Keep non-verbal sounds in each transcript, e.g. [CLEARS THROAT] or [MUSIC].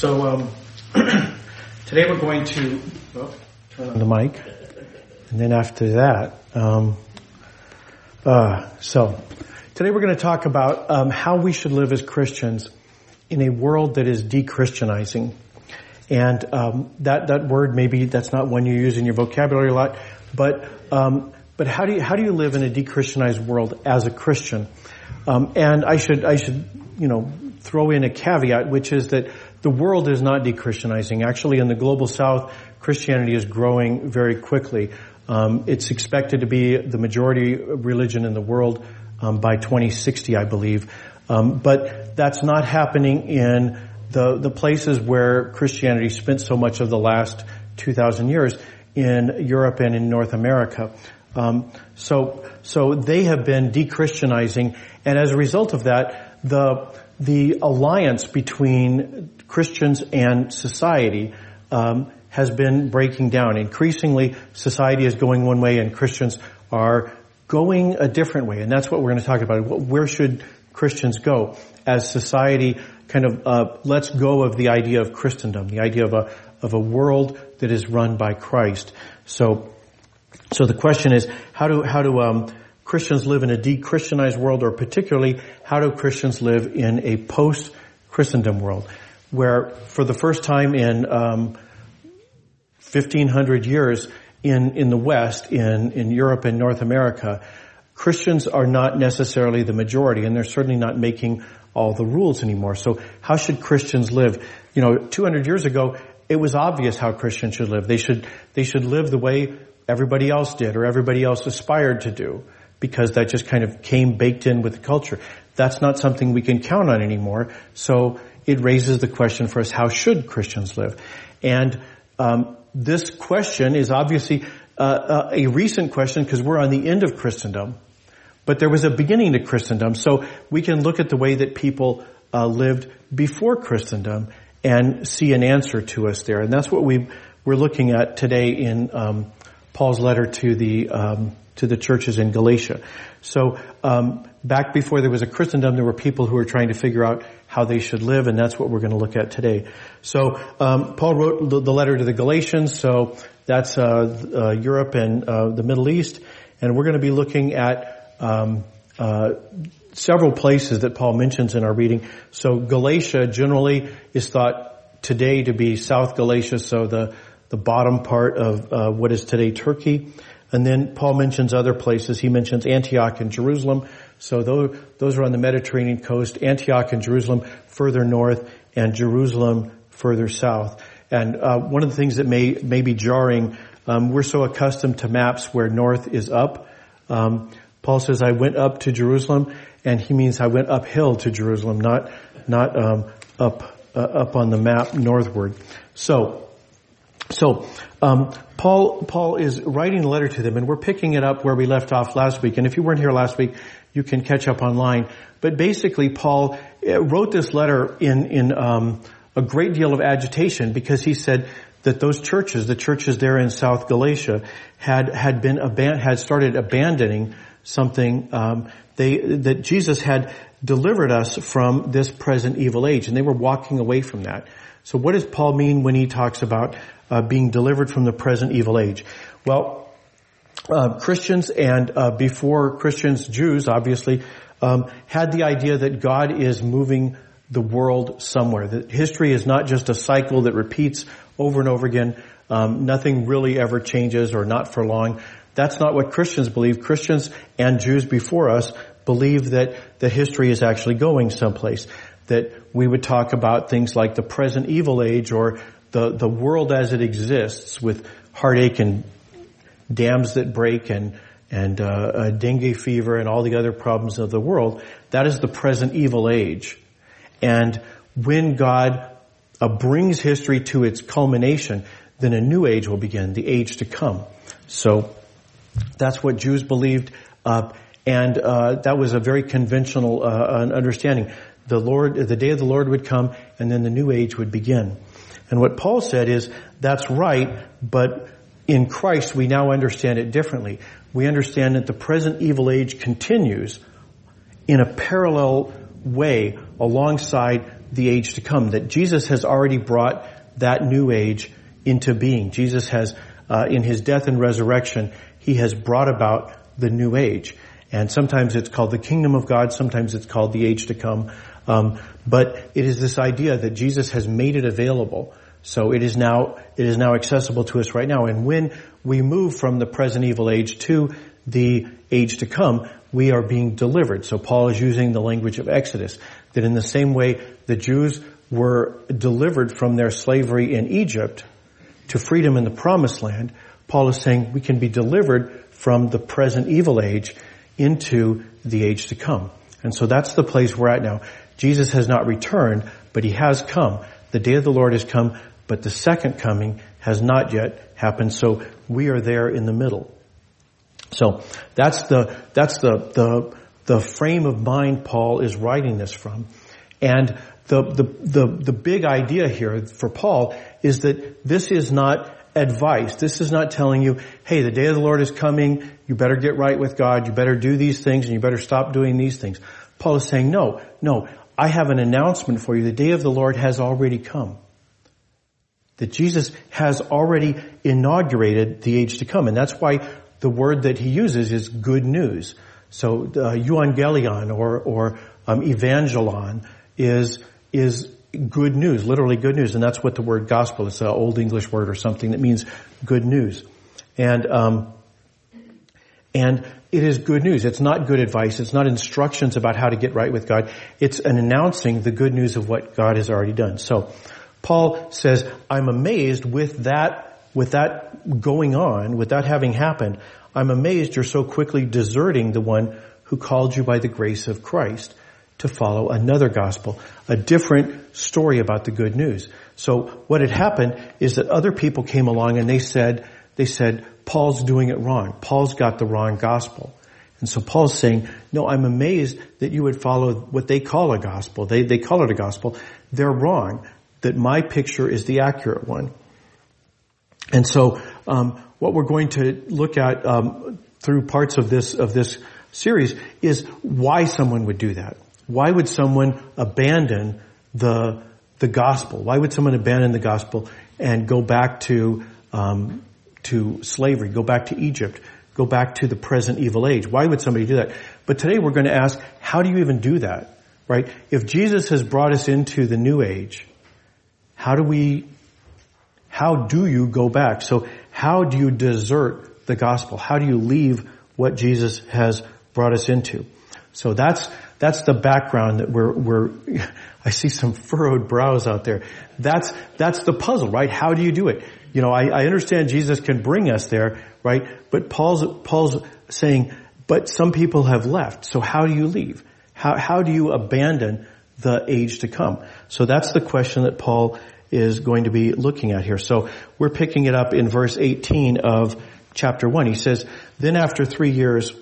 So um, [CLEARS THROAT] today we're going to oh, turn on the mic, and then after that, um, uh, so today we're going to talk about um, how we should live as Christians in a world that is de-Christianizing. And um, that that word maybe that's not one you use in your vocabulary a lot, but um, but how do you how do you live in a de-Christianized world as a Christian? Um, and I should I should you know throw in a caveat, which is that the world is not de-Christianizing. Actually, in the global South, Christianity is growing very quickly. Um, it's expected to be the majority religion in the world um, by 2060, I believe. Um, but that's not happening in the the places where Christianity spent so much of the last 2,000 years in Europe and in North America. Um, so so they have been de-Christianizing, and as a result of that, the the alliance between Christians and society um, has been breaking down. Increasingly, society is going one way, and Christians are going a different way. And that's what we're going to talk about. Where should Christians go as society kind of uh, lets go of the idea of Christendom, the idea of a of a world that is run by Christ. So, so the question is, how do how do um, Christians live in a de-Christianized world, or particularly, how do Christians live in a post-Christendom world, where for the first time in um, 1500 years in in the West, in in Europe and North America, Christians are not necessarily the majority, and they're certainly not making all the rules anymore. So, how should Christians live? You know, 200 years ago, it was obvious how Christians should live. They should they should live the way everybody else did, or everybody else aspired to do because that just kind of came baked in with the culture. That's not something we can count on anymore. So it raises the question for us, how should Christians live? And um, this question is obviously uh, uh, a recent question because we're on the end of Christendom. But there was a beginning to Christendom, so we can look at the way that people uh, lived before Christendom and see an answer to us there. And that's what we we're looking at today in um, Paul's letter to the um, to the churches in Galatia. So um, back before there was a Christendom, there were people who were trying to figure out how they should live, and that's what we're going to look at today. So um, Paul wrote the, the, letter to the Galatians. So that's uh, uh, Europe and uh, the Middle East, and we're going to be looking at um, uh, several places that Paul mentions in our reading. So Galatia generally is thought today to be South Galatia, so the the bottom part of uh, what is today Turkey. And then Paul mentions other places. He mentions Antioch and Jerusalem. So those, those are on the Mediterranean coast. Antioch and Jerusalem further north and Jerusalem further south. And uh, one of the things that may, may be jarring, um, we're so accustomed to maps where north is up. Um, Paul says, I went up to Jerusalem, and he means I went uphill to Jerusalem, not, not um, up, uh, up on the map northward. So, so um, Paul Paul is writing a letter to them, and we're picking it up where we left off last week. And if you weren't here last week, you can catch up online. But basically, Paul uh, wrote this letter in in um, a great deal of agitation because he said that those churches, the churches there in South Galatia, had had been aban- had started abandoning something um, they that Jesus had delivered us from this present evil age, and they were walking away from that. So, what does Paul mean when he talks about uh, being delivered from the present evil age. Well, uh, Christians and uh, before Christians, Jews obviously um, had the idea that God is moving the world somewhere. That history is not just a cycle that repeats over and over again. Um, nothing really ever changes, or not for long. That's not what Christians believe. Christians and Jews before us believe that the history is actually going someplace. That we would talk about things like the present evil age or the, the world as it exists with heartache and dams that break and, and uh, dengue fever and all the other problems of the world, that is the present evil age. And when God uh, brings history to its culmination, then a new age will begin, the age to come. So that's what Jews believed, uh, and uh, that was a very conventional uh, understanding. The Lord, the day of the Lord would come, and then the new age would begin. And what Paul said is, that's right, but in Christ we now understand it differently. We understand that the present evil age continues in a parallel way alongside the age to come, that Jesus has already brought that new age into being. Jesus has, uh, in his death and resurrection, he has brought about the new age. And sometimes it's called the kingdom of God, sometimes it's called the age to come. Um, but it is this idea that Jesus has made it available. So it is now, it is now accessible to us right now. And when we move from the present evil age to the age to come, we are being delivered. So Paul is using the language of Exodus, that in the same way the Jews were delivered from their slavery in Egypt to freedom in the promised land, Paul is saying we can be delivered from the present evil age into the age to come. And so that's the place we're at now. Jesus has not returned, but he has come. The day of the Lord has come, but the second coming has not yet happened. So we are there in the middle. So that's the, that's the, the, the frame of mind Paul is writing this from. And the, the, the, the big idea here for Paul is that this is not advice. This is not telling you, hey, the day of the Lord is coming, you better get right with God, you better do these things, and you better stop doing these things. Paul is saying, no, no, I have an announcement for you. The day of the Lord has already come. That Jesus has already inaugurated the age to come. And that's why the word that he uses is good news. So uh, euangelion or, or um, evangelon is is good news, literally good news, and that's what the word gospel is. An old English word or something that means good news, and um, and it is good news. It's not good advice. It's not instructions about how to get right with God. It's an announcing the good news of what God has already done. So Paul says, I'm amazed with that with that going on, with that having happened, I'm amazed you're so quickly deserting the one who called you by the grace of Christ to follow another gospel, a different story about the good news. So what had happened is that other people came along and they said, they said, Paul's doing it wrong. Paul's got the wrong gospel. And so Paul's saying, no, I'm amazed that you would follow what they call a gospel. They, they call it a gospel. They're wrong. That my picture is the accurate one. And so, um, what we're going to look at um, through parts of this of this series is why someone would do that. Why would someone abandon the the gospel? Why would someone abandon the gospel and go back to um, to slavery, go back to Egypt, go back to the present evil age? Why would somebody do that? But today we're going to ask, how do you even do that? Right? If Jesus has brought us into the new age, how do we how do you go back? So how do you desert the gospel? How do you leave what Jesus has brought us into? So that's, that's the background that we're, we're, [LAUGHS] I see some furrowed brows out there. That's, that's the puzzle, right? How do you do it? You know, I, I understand Jesus can bring us there, right? But Paul's, Paul's saying, but some people have left. So how do you leave? How, how do you abandon the age to come? So that's the question that Paul is going to be looking at here. So we're picking it up in verse 18 of chapter 1. He says, then after three years,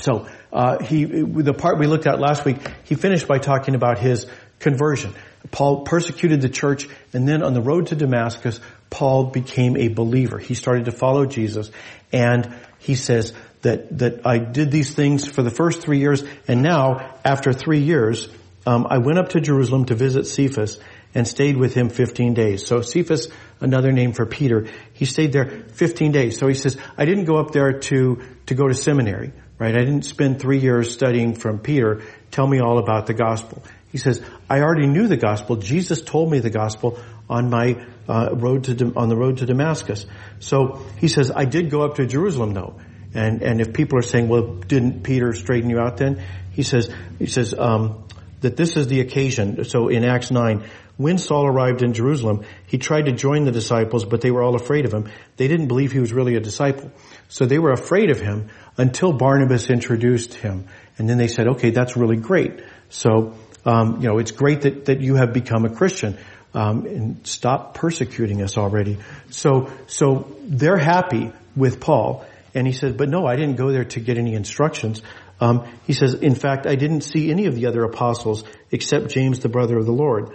so uh, he, the part we looked at last week, he finished by talking about his conversion. Paul persecuted the church, and then on the road to Damascus, Paul became a believer. He started to follow Jesus, and he says that that I did these things for the first three years, and now after three years, um, I went up to Jerusalem to visit Cephas and stayed with him 15 days. So Cephas, another name for Peter, he stayed there 15 days. So he says, I didn't go up there to, to go to seminary, right? I didn't spend three years studying from Peter. Tell me all about the gospel. He says, I already knew the gospel. Jesus told me the gospel on my uh, road to on the road to Damascus. So he says, I did go up to Jerusalem though. And and if people are saying, well, didn't Peter straighten you out then? He says he says um, that this is the occasion. So in Acts nine, when Saul arrived in Jerusalem, he tried to join the disciples, but they were all afraid of him. They didn't believe he was really a disciple. So they were afraid of him until Barnabas introduced him. And then they said, okay, that's really great. So, um, you know, it's great that, that you have become a Christian. Um, and stop persecuting us already. So, so they're happy with Paul. And he said, but no, I didn't go there to get any instructions. Um, he says, in fact, I didn't see any of the other apostles except James, the brother of the Lord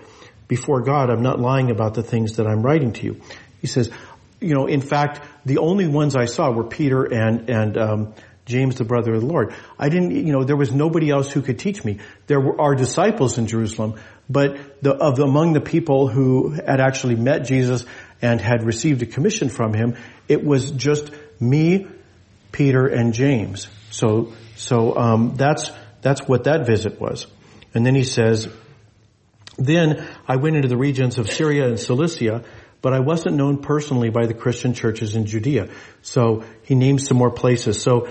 before God, I'm not lying about the things that I'm writing to you. He says, you know, in fact, the only ones I saw were Peter and, and, um, James, the brother of the Lord. I didn't, you know, there was nobody else who could teach me. There were our disciples in Jerusalem, but the, of the, among the people who had actually met Jesus and had received a commission from him, it was just me, Peter, and James. So, so um, that's that's what that visit was. And then he says, then I went into the regions of Syria and Cilicia, but I wasn't known personally by the Christian churches in Judea. So he names some more places. So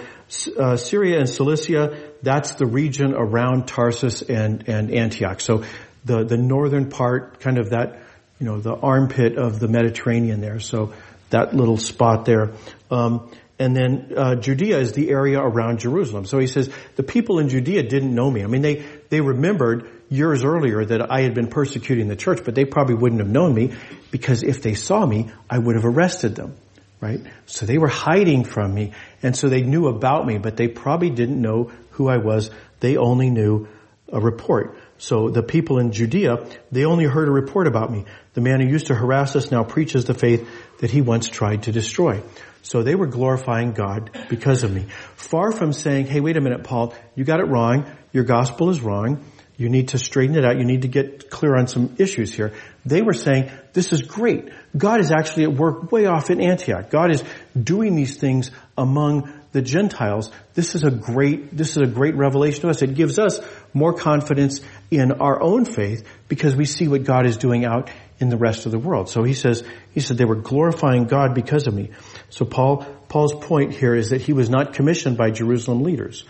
uh, Syria and Cilicia, that's the region around Tarsus and, and Antioch. So the, the northern part, kind of that, you know, the armpit of the Mediterranean there. So that little spot there. Um, and then uh, Judea is the area around Jerusalem. So he says the people in Judea didn't know me. I mean, they they remembered years earlier that I had been persecuting the church, but they probably wouldn't have known me because if they saw me, I would have arrested them, right? So they were hiding from me, and so they knew about me, but they probably didn't know who I was. They only knew a report. So the people in Judea, they only heard a report about me. The man who used to harass us now preaches the faith that he once tried to destroy. So they were glorifying God because of me. Far from saying, hey, wait a minute, Paul, you got it wrong. Your gospel is wrong. You need to straighten it out. You need to get clear on some issues here. They were saying, this is great. God is actually at work way off in Antioch. God is doing these things among the Gentiles. This is a great, this is a great revelation to us. It gives us more confidence in our own faith because we see what God is doing out in the rest of the world. So he says, he said they were glorifying God because of me. So Paul, Paul's point here is that he was not commissioned by Jerusalem leaders.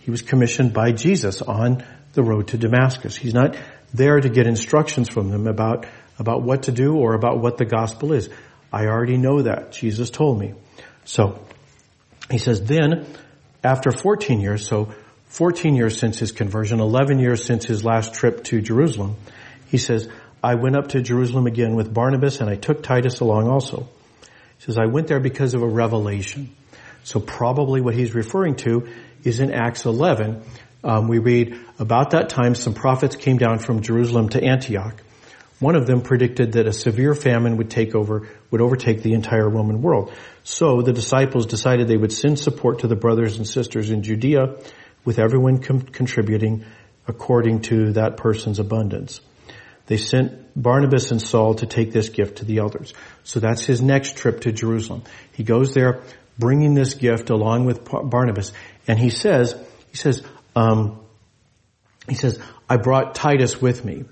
He was commissioned by Jesus on the road to Damascus. He's not there to get instructions from them about, about what to do or about what the gospel is. I already know that. Jesus told me. So, he says, then, after 14 years, so 14 years since his conversion, 11 years since his last trip to Jerusalem, he says, I went up to Jerusalem again with Barnabas and I took Titus along also. He says, I went there because of a revelation. So probably what he's referring to is in Acts 11. Um, we read, about that time some prophets came down from Jerusalem to Antioch. One of them predicted that a severe famine would take over, would overtake the entire Roman world. So the disciples decided they would send support to the brothers and sisters in Judea with everyone com- contributing according to that person's abundance they sent Barnabas and Saul to take this gift to the elders. So that's his next trip to Jerusalem. He goes there bringing this gift along with Barnabas and he says, he says, um, he says, I brought Titus with me.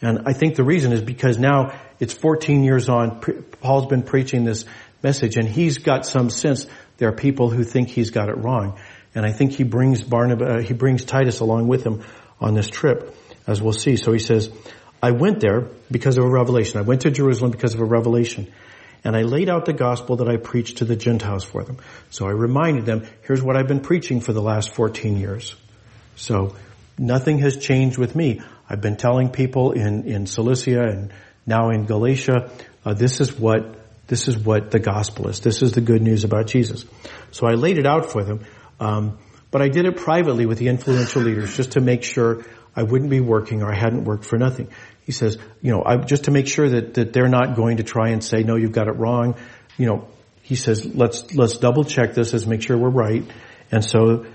And I think the reason is because now it's 14 years on, Paul's been preaching this message and he's got some sense there are people who think he's got it wrong. And I think he brings Barnabas, uh, he brings Titus along with him on this trip, as we'll see. So he says, I went there because of a revelation. I went to Jerusalem because of a revelation. And I laid out the gospel that I preached to the Gentiles for them. So I reminded them, here's what I've been preaching for the last 14 years. So nothing has changed with me. I've been telling people in, in Cilicia and now in Galatia, uh, this is what, this is what the gospel is. This is the good news about Jesus. So I laid it out for them. Um, but I did it privately with the influential leaders just to make sure I wouldn't be working or I hadn't worked for nothing. He says, you know, I, just to make sure that, that they're not going to try and say, no, you've got it wrong. You know, he says, let's, let's double check this, let's make sure we're right. And so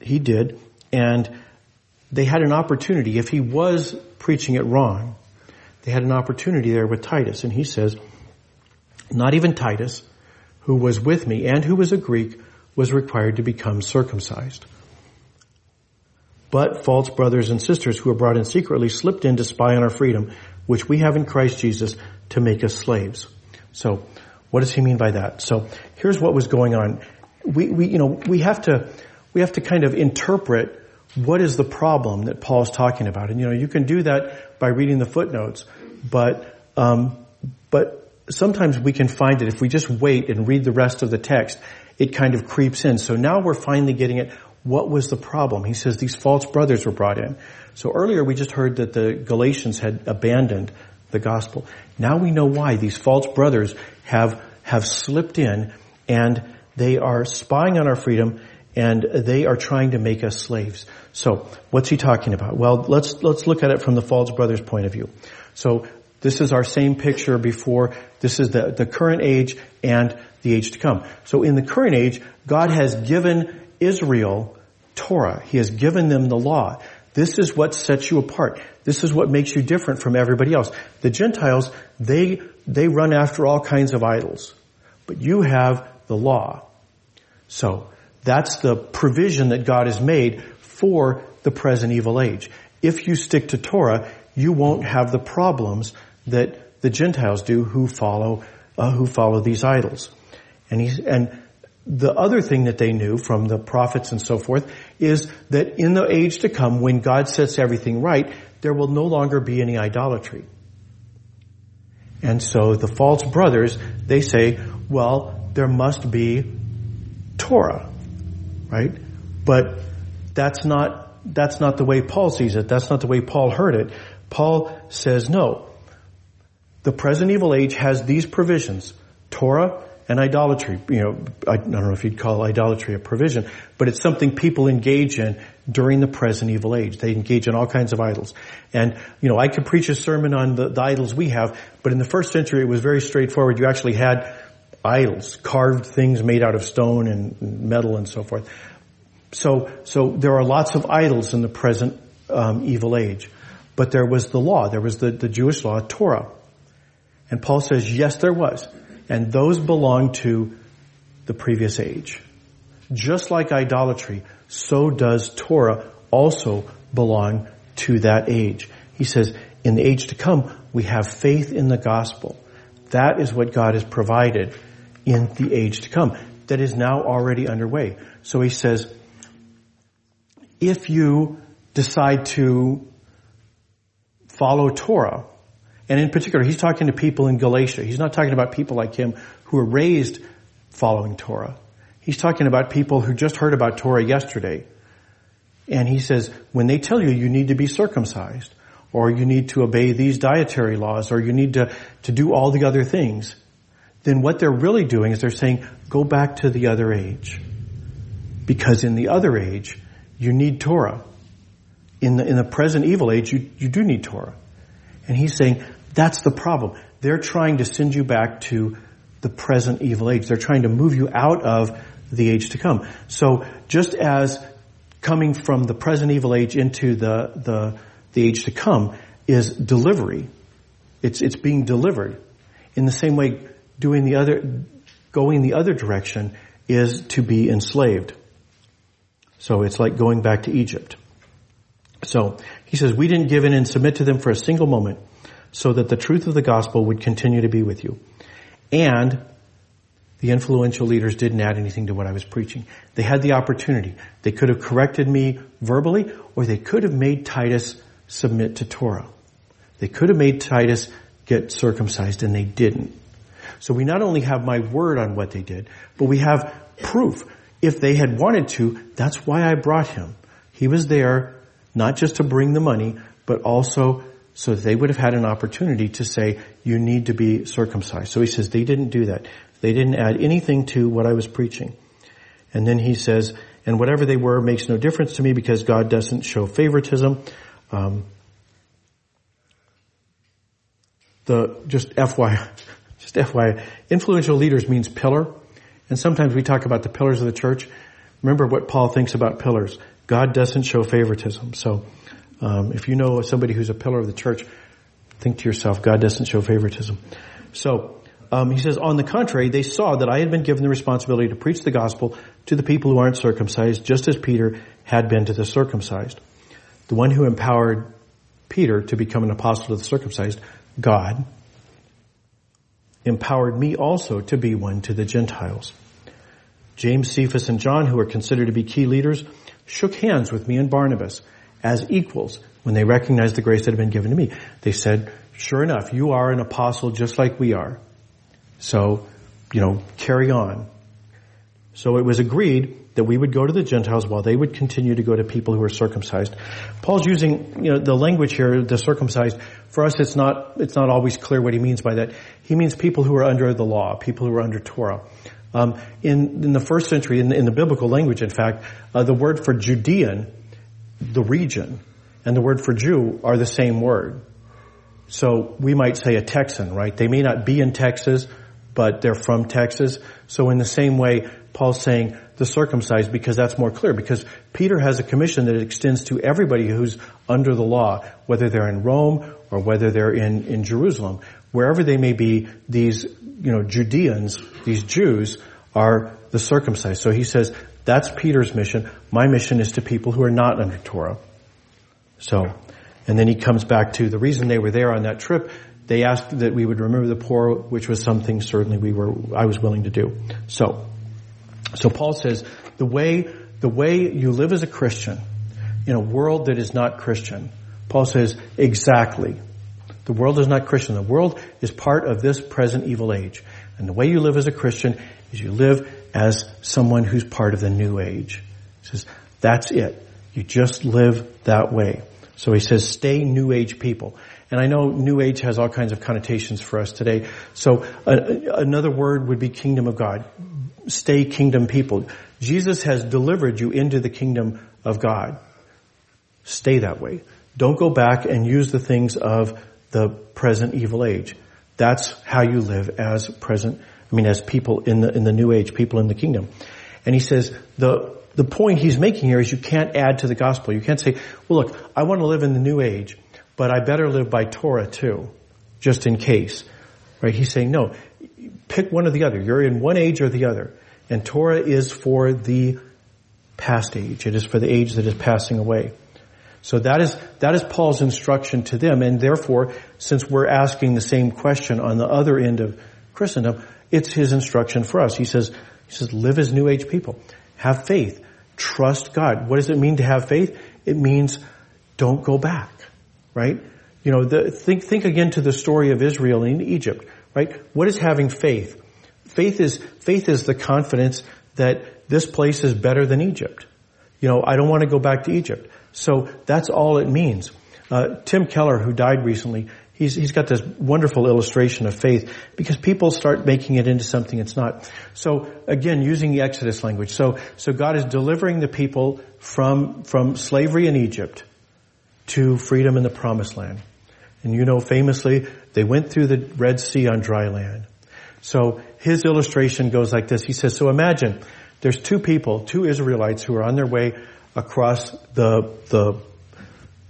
he did. And they had an opportunity. If he was preaching it wrong, they had an opportunity there with Titus. And he says, not even Titus, who was with me and who was a Greek, was required to become circumcised but false brothers and sisters who were brought in secretly slipped in to spy on our freedom, which we have in Christ Jesus to make us slaves. So, what does he mean by that? So, here's what was going on. We, we, you know, we have to, we have to kind of interpret what is the problem that Paul's talking about. And you know, you can do that by reading the footnotes, but, um, but sometimes we can find it if we just wait and read the rest of the text, it kind of creeps in. So now we're finally getting it. What was the problem? He says these false brothers were brought in. So earlier we just heard that the Galatians had abandoned the gospel. Now we know why these false brothers have, have slipped in and they are spying on our freedom and they are trying to make us slaves. So what's he talking about? Well, let's, let's look at it from the false brothers point of view. So this is our same picture before. This is the, the current age and the age to come. So in the current age, God has given Israel Torah. He has given them the law. This is what sets you apart. This is what makes you different from everybody else. The Gentiles, they, they run after all kinds of idols. But you have the law. So, that's the provision that God has made for the present evil age. If you stick to Torah, you won't have the problems that the Gentiles do who follow, uh, who follow these idols. And and the other thing that they knew from the prophets and so forth is that in the age to come, when God sets everything right, there will no longer be any idolatry. And so the false brothers, they say, well, there must be Torah, right? But that's not, that's not the way Paul sees it. That's not the way Paul heard it. Paul says no. The present evil age has these provisions. Torah, and idolatry. You know, I, don't know if you'd call idolatry a provision, but it's something people engage in during the present evil age. They engage in all kinds of idols. And, you know, I could preach a sermon on the, the idols we have, but in the first century it was very straightforward. You actually had idols, carved things made out of stone and metal and so forth. So, so there are lots of idols in the present um, evil age. But there was the law. There was the, the Jewish law, Torah. And Paul says, yes, there was and those belong to the previous age. Just like idolatry, so does Torah also belong to that age. He says, in the age to come, we have faith in the gospel. That is what God has provided in the age to come. That is now already underway. So he says, if you decide to follow Torah, and in particular, he's talking to people in Galatia. He's not talking about people like him who were raised following Torah. He's talking about people who just heard about Torah yesterday. And he says, when they tell you you need to be circumcised, or you need to obey these dietary laws, or you need to, to do all the other things, then what they're really doing is they're saying, go back to the other age. Because in the other age, you need Torah. In the, in the present evil age, you, you do need Torah. And he's saying, that's the problem. They're trying to send you back to the present evil age. They're trying to move you out of the age to come. So just as coming from the present evil age into the, the, the age to come is delivery. It's, it's being delivered. In the same way, doing the other, going the other direction is to be enslaved. So it's like going back to Egypt. So he says, we didn't give in and submit to them for a single moment so that the truth of the gospel would continue to be with you. And the influential leaders didn't add anything to what I was preaching. They had the opportunity. They could have corrected me verbally or they could have made Titus submit to Torah. They could have made Titus get circumcised and they didn't. So we not only have my word on what they did, but we have proof. If they had wanted to, that's why I brought him. He was there not just to bring the money, but also so they would have had an opportunity to say, you need to be circumcised. So he says they didn't do that. They didn't add anything to what I was preaching. And then he says, and whatever they were makes no difference to me because God doesn't show favoritism. Um, the just FYI, just FYI, influential leaders means pillar, and sometimes we talk about the pillars of the church. Remember what Paul thinks about pillars. God doesn't show favoritism. So, um, if you know somebody who's a pillar of the church, think to yourself, God doesn't show favoritism. So, um, he says, on the contrary, they saw that I had been given the responsibility to preach the gospel to the people who aren't circumcised, just as Peter had been to the circumcised. The one who empowered Peter to become an apostle to the circumcised, God, empowered me also to be one to the Gentiles. James, Cephas, and John, who are considered to be key leaders, shook hands with me and Barnabas as equals when they recognized the grace that had been given to me. They said, sure enough, you are an apostle just like we are. So, you know, carry on. So it was agreed that we would go to the Gentiles while they would continue to go to people who are circumcised. Paul's using, you know, the language here, the circumcised. For us, it's not, it's not always clear what he means by that. He means people who are under the law, people who are under Torah. Um, in, in the first century, in, in the biblical language, in fact, uh, the word for Judean the region and the word for Jew are the same word. So we might say a Texan, right? They may not be in Texas, but they're from Texas. So in the same way, Paul's saying the circumcised because that's more clear because Peter has a commission that extends to everybody who's under the law, whether they're in Rome or whether they're in, in Jerusalem. Wherever they may be, these, you know, Judeans, these Jews are the circumcised. So he says, that's Peter's mission. My mission is to people who are not under Torah. So, and then he comes back to the reason they were there on that trip. They asked that we would remember the poor, which was something certainly we were, I was willing to do. So, so Paul says the way, the way you live as a Christian in a world that is not Christian, Paul says exactly. The world is not Christian. The world is part of this present evil age. And the way you live as a Christian is you live as someone who's part of the new age. He says, that's it. You just live that way. So he says, stay new age people. And I know new age has all kinds of connotations for us today. So uh, another word would be kingdom of God. Stay kingdom people. Jesus has delivered you into the kingdom of God. Stay that way. Don't go back and use the things of the present evil age. That's how you live as present, I mean, as people in the, in the new age, people in the kingdom. And he says, the, the point he's making here is you can't add to the gospel. You can't say, well look, I want to live in the new age, but I better live by Torah too, just in case. Right? He's saying, no, pick one or the other. You're in one age or the other. And Torah is for the past age. It is for the age that is passing away. So that is, that is Paul's instruction to them. And therefore, since we're asking the same question on the other end of Christendom, it's his instruction for us. He says, he says, live as new age people. Have faith. Trust God. What does it mean to have faith? It means don't go back, right? You know, the, think, think again to the story of Israel in Egypt, right? What is having faith? Faith is, faith is the confidence that this place is better than Egypt. You know, I don't want to go back to Egypt. So that's all it means. Uh, Tim Keller, who died recently, he's, he's got this wonderful illustration of faith because people start making it into something it's not. So again, using the Exodus language. So, so God is delivering the people from, from slavery in Egypt to freedom in the promised land. And you know, famously, they went through the Red Sea on dry land. So his illustration goes like this. He says, so imagine there's two people, two Israelites who are on their way across the, the,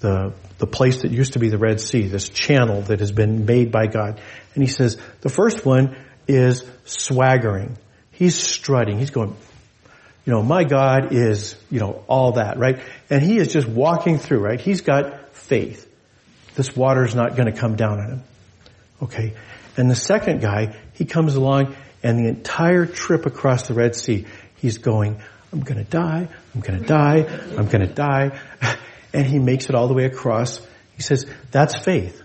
the, the place that used to be the Red Sea, this channel that has been made by God. And he says, the first one is swaggering. He's strutting. He's going, you know, my God is, you know, all that, right? And he is just walking through, right? He's got faith. This water is not going to come down on him. Okay. And the second guy, he comes along and the entire trip across the Red Sea, he's going, I'm gonna die, I'm gonna die, I'm gonna die. [LAUGHS] And he makes it all the way across. He says, that's faith.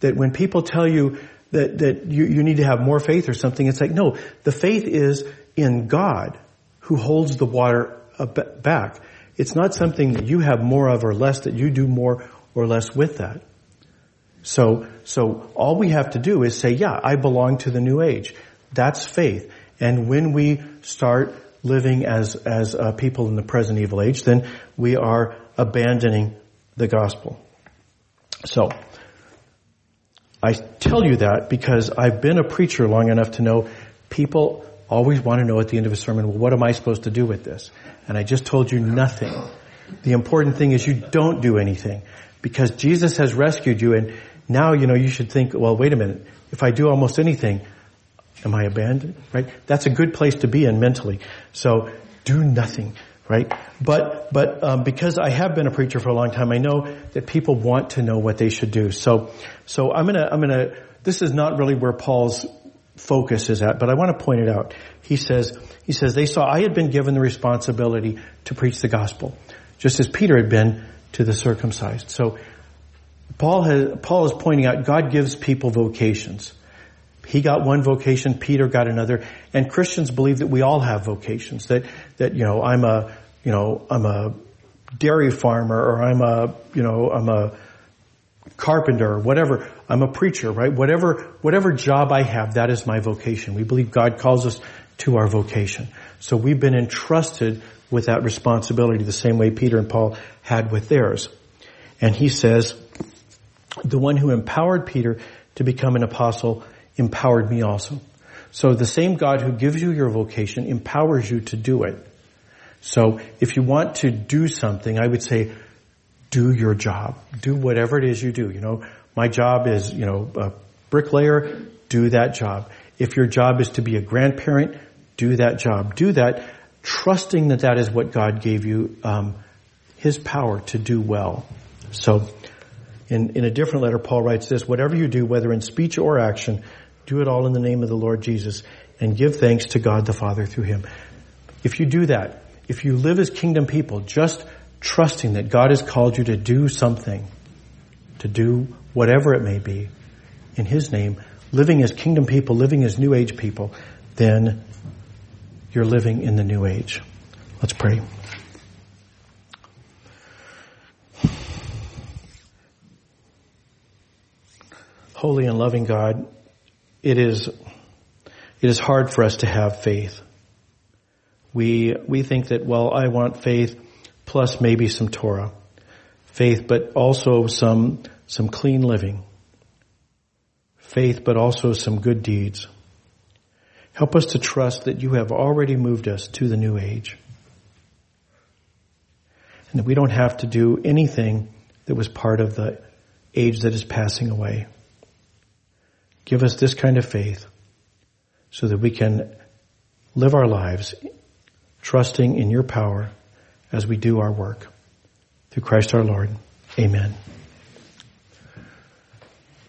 That when people tell you that, that you, you need to have more faith or something, it's like, no, the faith is in God who holds the water back. It's not something that you have more of or less, that you do more or less with that. So, so all we have to do is say, yeah, I belong to the new age. That's faith. And when we start living as, as uh, people in the present evil age, then we are abandoning the gospel. So, I tell you that because I've been a preacher long enough to know people always want to know at the end of a sermon, well, what am I supposed to do with this? And I just told you nothing. The important thing is you don't do anything because Jesus has rescued you and now, you know, you should think, well, wait a minute. If I do almost anything, Am I abandoned? Right? That's a good place to be in mentally. So do nothing. Right? But, but, um, because I have been a preacher for a long time, I know that people want to know what they should do. So, so I'm gonna, I'm gonna, this is not really where Paul's focus is at, but I want to point it out. He says, he says, they saw I had been given the responsibility to preach the gospel, just as Peter had been to the circumcised. So Paul has, Paul is pointing out God gives people vocations. He got one vocation, Peter got another, and Christians believe that we all have vocations. That that you know, I'm a you know, I'm a dairy farmer, or I'm a you know, I'm a carpenter, or whatever. I'm a preacher, right? Whatever whatever job I have, that is my vocation. We believe God calls us to our vocation. So we've been entrusted with that responsibility the same way Peter and Paul had with theirs. And he says, the one who empowered Peter to become an apostle empowered me also. So the same God who gives you your vocation empowers you to do it. So if you want to do something, I would say, do your job. Do whatever it is you do. You know, my job is, you know, a bricklayer, do that job. If your job is to be a grandparent, do that job. Do that, trusting that that is what God gave you, um, His power to do well. So, in, in a different letter, Paul writes this, whatever you do, whether in speech or action, do it all in the name of the Lord Jesus and give thanks to God the Father through Him. If you do that, if you live as kingdom people, just trusting that God has called you to do something, to do whatever it may be, in His name, living as kingdom people, living as new age people, then you're living in the new age. Let's pray. Holy and loving God, it is, it is hard for us to have faith. We, we think that, well, I want faith plus maybe some Torah. Faith, but also some, some clean living. Faith, but also some good deeds. Help us to trust that you have already moved us to the new age. And that we don't have to do anything that was part of the age that is passing away. Give us this kind of faith so that we can live our lives trusting in your power as we do our work. Through Christ our Lord. Amen.